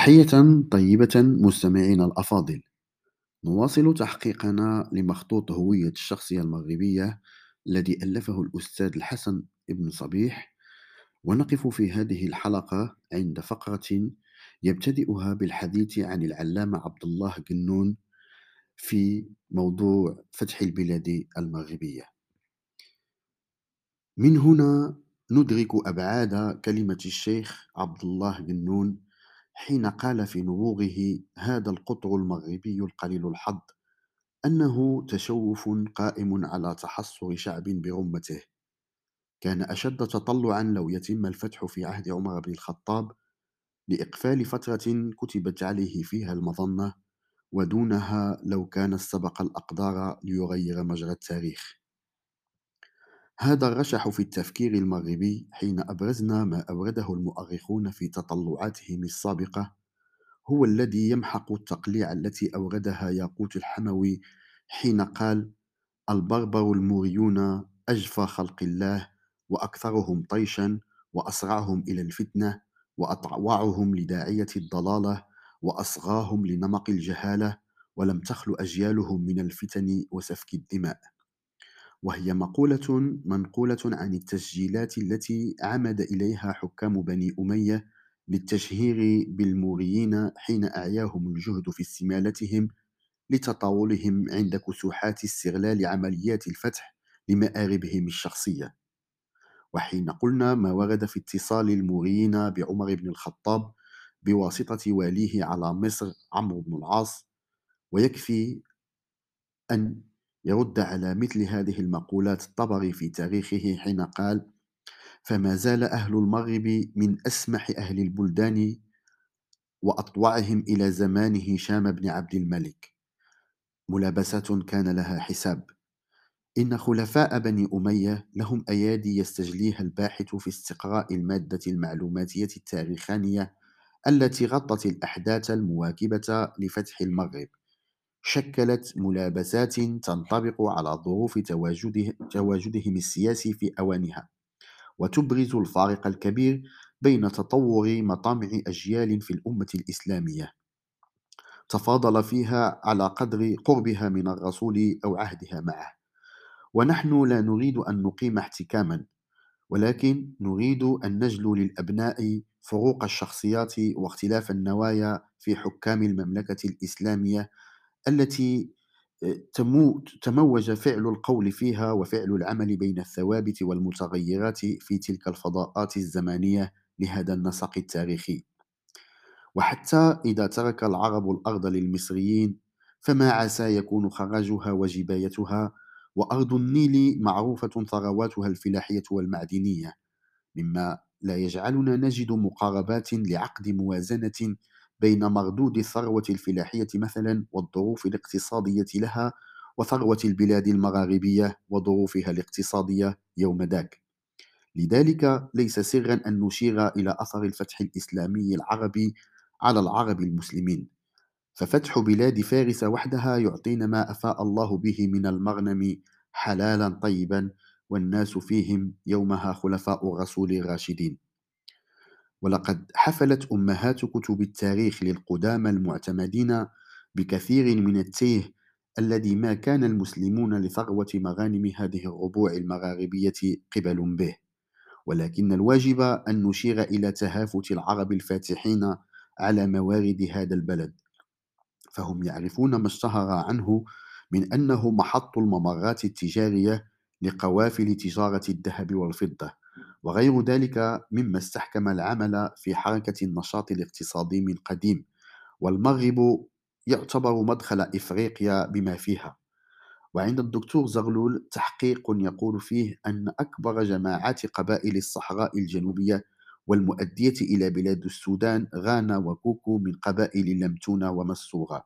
تحية طيبة مستمعينا الأفاضل. نواصل تحقيقنا لمخطوط هوية الشخصية المغربية الذي ألفه الأستاذ الحسن ابن صبيح. ونقف في هذه الحلقة عند فقرة يبتدئها بالحديث عن العلامة عبد الله جنون في موضوع فتح البلاد المغربية. من هنا ندرك أبعاد كلمة الشيخ عبد الله جنون حين قال في نبوغه هذا القطر المغربي القليل الحظ أنه تشوف قائم على تحصر شعب برمته. كان أشد تطلعا لو يتم الفتح في عهد عمر بن الخطاب لإقفال فترة كتبت عليه فيها المظنة ودونها لو كان استبق الأقدار ليغير مجرى التاريخ. هذا الرشح في التفكير المغربي حين أبرزنا ما أورده المؤرخون في تطلعاتهم السابقة هو الذي يمحق التقليع التي أوردها ياقوت الحموي حين قال البربر الموريون أجفى خلق الله وأكثرهم طيشا وأسرعهم إلى الفتنة وأطوعهم لداعية الضلالة وأصغاهم لنمق الجهالة ولم تخل أجيالهم من الفتن وسفك الدماء وهي مقولة منقولة عن التسجيلات التي عمد إليها حكام بني أمية للتشهير بالموريين حين أعياهم الجهد في استمالتهم لتطاولهم عند كسوحات استغلال عمليات الفتح لمآربهم الشخصية. وحين قلنا ما ورد في اتصال الموريين بعمر بن الخطاب بواسطة واليه على مصر عمرو بن العاص ويكفي أن يرد على مثل هذه المقولات الطبري في تاريخه حين قال فما زال أهل المغرب من أسمح أهل البلدان وأطوعهم إلى زمان هشام بن عبد الملك. ملابسات كان لها حساب. إن خلفاء بني أمية لهم أيادي يستجليها الباحث في استقراء المادة المعلوماتية التاريخانية التي غطت الأحداث المواكبة لفتح المغرب. شكلت ملابسات تنطبق على ظروف تواجده تواجدهم السياسي في أوانها وتبرز الفارق الكبير بين تطور مطامع أجيال في الأمة الإسلامية. تفاضل فيها على قدر قربها من الرسول أو عهدها معه. ونحن لا نريد أن نقيم احتكاما ولكن نريد أن نجلو للأبناء فروق الشخصيات واختلاف النوايا في حكام المملكة الإسلامية التي آه، تموج فعل القول فيها وفعل العمل بين الثوابت والمتغيرات في تلك الفضاءات الزمانية لهذا النسق التاريخي. وحتى إذا ترك العرب الأرض للمصريين فما عسى يكون خراجها وجبايتها وأرض النيل معروفة ثرواتها الفلاحية والمعدنية. مما لا يجعلنا نجد مقاربات لعقد موازنة بين مردود الثروة الفلاحية مثلا والظروف الاقتصادية لها وثروة البلاد المغاربية وظروفها الاقتصادية يوم ذاك لذلك ليس سرا أن نشير إلى أثر الفتح الإسلامي العربي على العرب المسلمين. ففتح بلاد فارس وحدها يعطينا ما أفاء الله به من المغنم حلالا طيبا والناس فيهم يومها خلفاء الرسول الراشدين. ولقد حفلت أمهات كتب التاريخ للقدامى المعتمدين بكثير من التيه الذي ما كان المسلمون لثروة مغانم هذه الربوع المغاربية قبل به. ولكن الواجب أن نشير إلى تهافت العرب الفاتحين على موارد هذا البلد. فهم يعرفون ما اشتهر عنه من أنه محط الممرات التجارية لقوافل تجارة الذهب والفضة. وغير ذلك مما استحكم العمل في حركة النشاط الاقتصادي من قديم والمغرب يعتبر مدخل إفريقيا بما فيها. وعند الدكتور زغلول تحقيق يقول فيه أن أكبر جماعات قبائل الصحراء الجنوبية والمؤدية إلى بلاد السودان غانا وكوكو من قبائل لمتونة ومسورة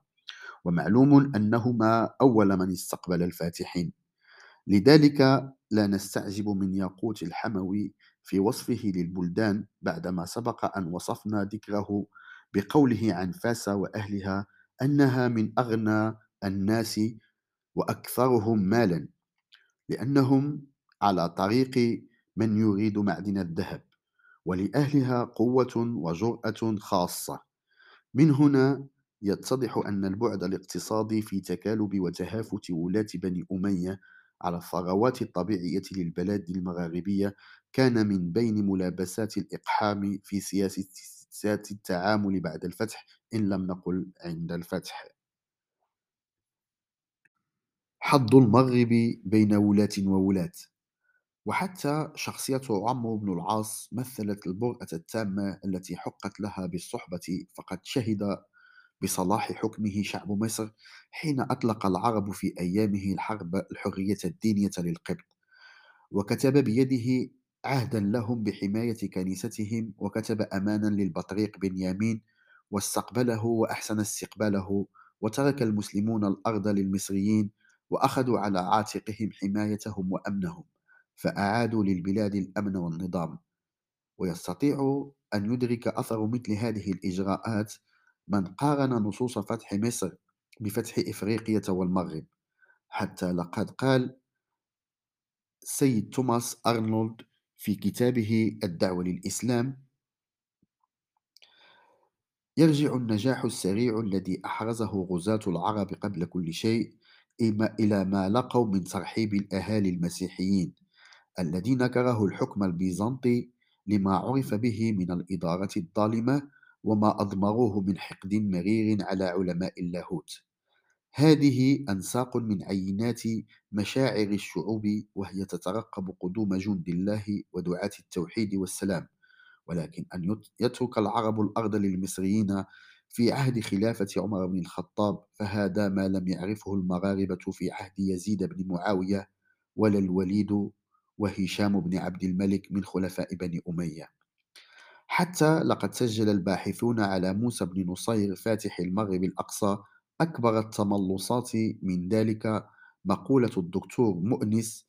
ومعلوم أنهما أول من استقبل الفاتحين. لذلك لا نستعجب من ياقوت الحموي في وصفه للبلدان بعدما سبق أن وصفنا ذكره بقوله عن فاس وأهلها أنها من أغنى الناس وأكثرهم مالا لأنهم على طريق من يريد معدن الذهب ولأهلها قوة وجرأة خاصة. من هنا يتضح أن البعد الاقتصادي في تكالب وتهافت ولاة بني أمية على الثروات الطبيعية للبلاد المغاربية كان من بين ملابسات الإقحام في سياسة التعامل بعد الفتح إن لم نقل عند الفتح. حظ المغرب بين ولاة وولاة. وحتى شخصية عمرو بن العاص مثلت البرءة التامة التي حقت لها بالصحبة فقد شهد بصلاح حكمه شعب مصر حين أطلق العرب في أيامه الحرب الحرية الدينية للقبط. وكتب بيده عهدا لهم بحماية كنيستهم وكتب أمانا للبطريق بنيامين واستقبله وأحسن استقباله وترك المسلمون الأرض للمصريين وأخذوا على عاتقهم حمايتهم وأمنهم فأعادوا للبلاد الأمن والنظام. ويستطيع أن يدرك أثر مثل هذه الإجراءات من قارن نصوص فتح مصر بفتح إفريقية والمغرب. حتى لقد قال السيد توماس أرنولد في كتابه الدعوة للإسلام يرجع النجاح السريع الذي أحرزه غزاة العرب قبل كل شيء إلى ما لقوا من ترحيب الأهالي المسيحيين الذين كرهوا الحكم البيزنطي لما عرف به من الإدارة الظالمة وما أضمروه من حقد مرير على علماء اللاهوت. هذه أنساق من عينات مشاعر الشعوب وهي تترقب قدوم جند الله ودعاة التوحيد والسلام. ولكن أن يترك العرب الأرض للمصريين في عهد خلافة عمر بن الخطاب فهذا ما لم يعرفه المغاربة في عهد يزيد بن معاوية ولا الوليد وهشام بن عبد الملك من خلفاء بني أمية. حتى لقد سجل الباحثون على موسى بن نصير فاتح المغرب الأقصى أكبر التملصات من ذلك مقولة الدكتور مؤنس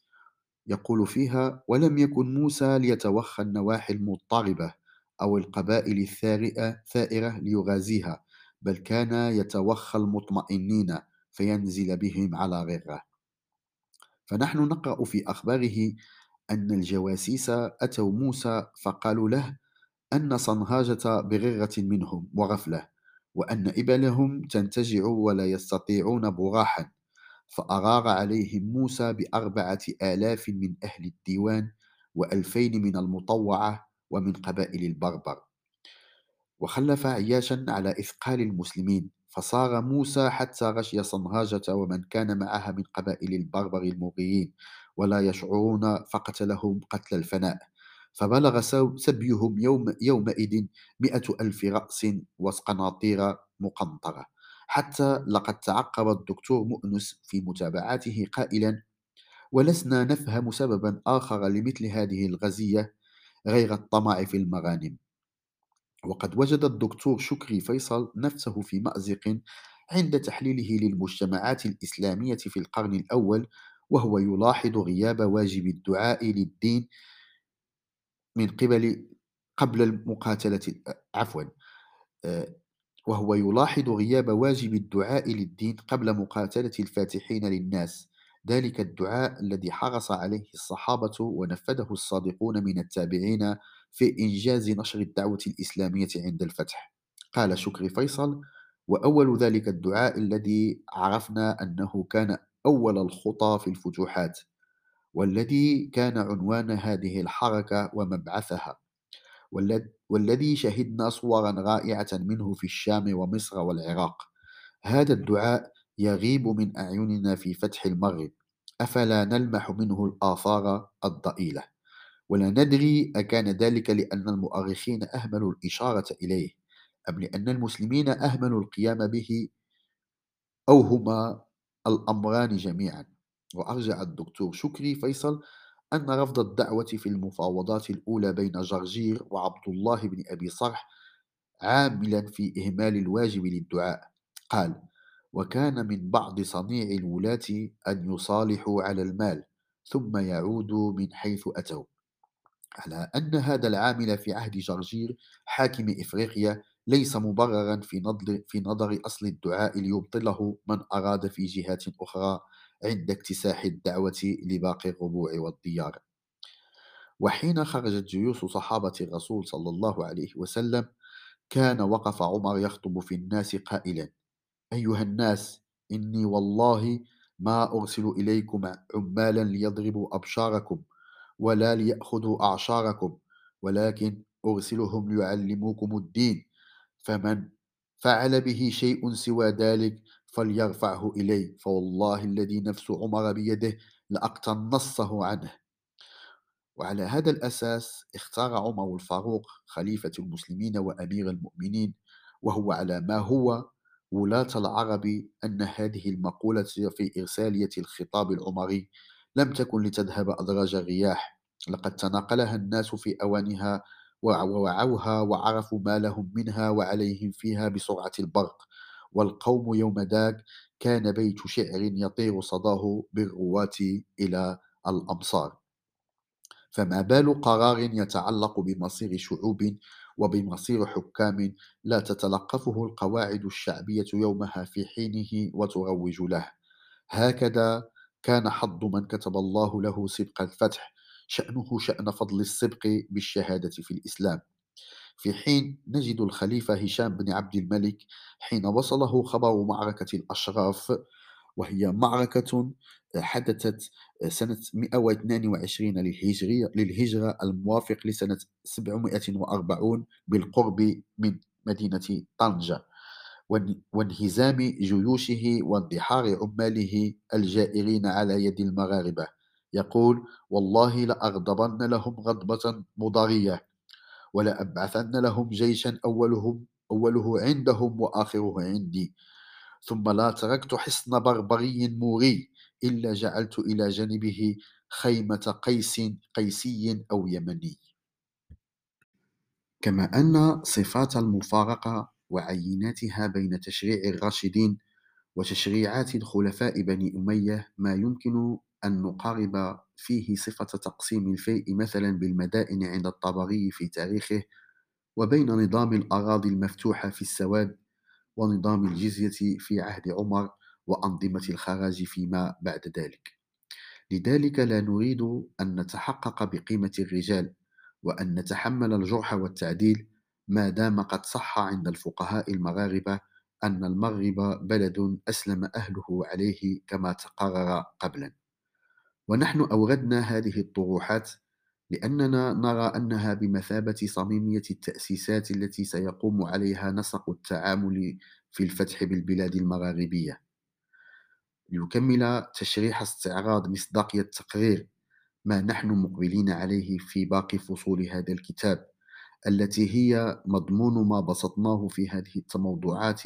يقول فيها ولم يكن موسى ليتوخى النواحي المضطربة أو القبائل الثارئة ثائرة ليغازيها بل كان يتوخى المطمئنين فينزل بهم على غرة فنحن نقرأ في أخباره أن الجواسيس أتوا موسى فقالوا له أن صنهاجة بغرة منهم وغفلة وأن إبلهم تنتجع ولا يستطيعون براحا فأغار عليهم موسى بأربعة آلاف من أهل الديوان وألفين من المطوعة ومن قبائل البربر. وخلف عياشا على إثقال المسلمين فصار موسى حتى غشي صنهاجة ومن كان معها من قبائل البربر المغيين ولا يشعرون فقتلهم قتل الفناء. فبلغ سبيهم يوم يومئذ مئة ألف رأس وقناطير مقنطرة. حتى لقد تعقب الدكتور مؤنس في متابعاته قائلا ولسنا نفهم سببا آخر لمثل هذه الغزية غير الطمع في المغانم. وقد وجد الدكتور شكري فيصل نفسه في مأزق عند تحليله للمجتمعات الإسلامية في القرن الأول وهو يلاحظ غياب واجب الدعاء للدين من قبل قبل المقاتلة عفوا آه، وهو يلاحظ غياب واجب الدعاء للدين قبل مقاتلة الفاتحين للناس. ذلك الدعاء الذي حرص عليه الصحابة ونفذه الصادقون من التابعين في إنجاز نشر الدعوة الإسلامية عند الفتح. قال شكري فيصل وأول ذلك الدعاء الذي عرفنا أنه كان أول الخطى في الفتوحات. والذي كان عنوان هذه الحركة ومبعثها. والذي شهدنا صورا رائعة منه في الشام ومصر والعراق. هذا الدعاء يغيب من أعيننا في فتح المغرب. أفلا نلمح منه الآثار الضئيلة؟ ولا ندري أكان ذلك لأن المؤرخين أهملوا الإشارة إليه أم لأن المسلمين أهملوا القيام به أو هما الأمران جميعا. وأرجع الدكتور شكري فيصل أن رفض الدعوة في المفاوضات الأولى بين جرجير وعبد الله بن أبي صرح عاملا في إهمال الواجب للدعاء. قال وكان من بعض صنيع الولاة أن يصالحوا على المال ثم يعودوا من حيث أتوا. على أن هذا العامل في عهد جرجير حاكم إفريقيا ليس مبررا في نظر, في نظر أصل الدعاء ليبطله من أراد في جهات أخرى عند اكتساح الدعوة لباقي الربوع والديار. وحين خرجت جيوش صحابة الرسول صلى الله عليه وسلم كان وقف عمر يخطب في الناس قائلا أيها الناس إني والله ما أرسل إليكم عمالا ليضربوا أبشاركم ولا ليأخذوا أعشاركم ولكن أرسلهم ليعلموكم الدين فمن فعل به شيء سوى ذلك فليرفعه إلي فوالله الذي نفس عمر بيده لأقتنصه عنه. وعلى هذا الأساس اختار عمر الفاروق خليفة المسلمين وأمير المؤمنين وهو على ما هو ولاة العرب أن هذه المقولة في إرسالية الخطاب العمري لم تكن لتذهب أدراج الرياح. لقد تناقلها الناس في أوانها ووعوها وعرفوا ما لهم منها وعليهم فيها بسرعة البرق. والقوم يوم ذاك كان بيت شعر يطير صداه بالرواة إلى الأمصار. فما بال قرار يتعلق بمصير شعوب وبمصير حكام لا تتلقفه القواعد الشعبية يومها في حينه وتروج له. هكذا كان حظ من كتب الله له سبق الفتح شأنه شأن فضل السبق بالشهادة في الإسلام. في حين نجد الخليفة هشام بن عبد الملك حين وصله خبر معركة الأشراف وهي معركة حدثت سنة 122 للهجرية للهجرة الموافق لسنة 740 بالقرب من مدينة طنجة وانهزام جيوشه واندحار عماله الجائرين على يد المغاربة. يقول والله لأغضبن لهم غضبة مضارية. ولأبعثن لهم جيشا أولهم أوله عندهم وآخره عندي. ثم لا تركت حصن بربري موري إلا جعلت إلى جانبه خيمة قيس قيسي أو يمني. كما أن صفات المفارقة وعيناتها بين تشريع الراشدين وتشريعات الخلفاء بني أمية ما يمكن أن نقارب فيه صفة تقسيم الفيء مثلا بالمدائن عند الطبري في تاريخه وبين نظام الأراضي المفتوحة في السواد ونظام الجزية في عهد عمر وأنظمة الخراج فيما بعد ذلك. لذلك لا نريد أن نتحقق بقيمة الرجال وأن نتحمل الجرح والتعديل ما دام قد صح عند الفقهاء المغاربة أن المغرب بلد أسلم أهله عليه كما تقرر قبلا. ونحن أوردنا هذه الطروحات لأننا نرى أنها بمثابة صميمية التأسيسات التي سيقوم عليها نسق التعامل في الفتح بالبلاد المغاربية. ليكمل تشريح استعراض مصداقية التقرير ما نحن مقبلين عليه في باقي فصول هذا الكتاب التي هي مضمون ما بسطناه في هذه التموضعات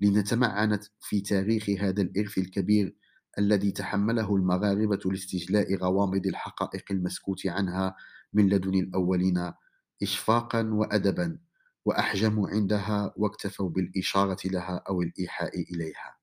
لنتمعن في تاريخ هذا الإرث الكبير الذي تحمله المغاربة لاستجلاء غوامض الحقائق المسكوت عنها من لدن الأولين إشفاقا وأدبا وأحجموا عندها واكتفوا بالإشارة لها أو الإيحاء إليها.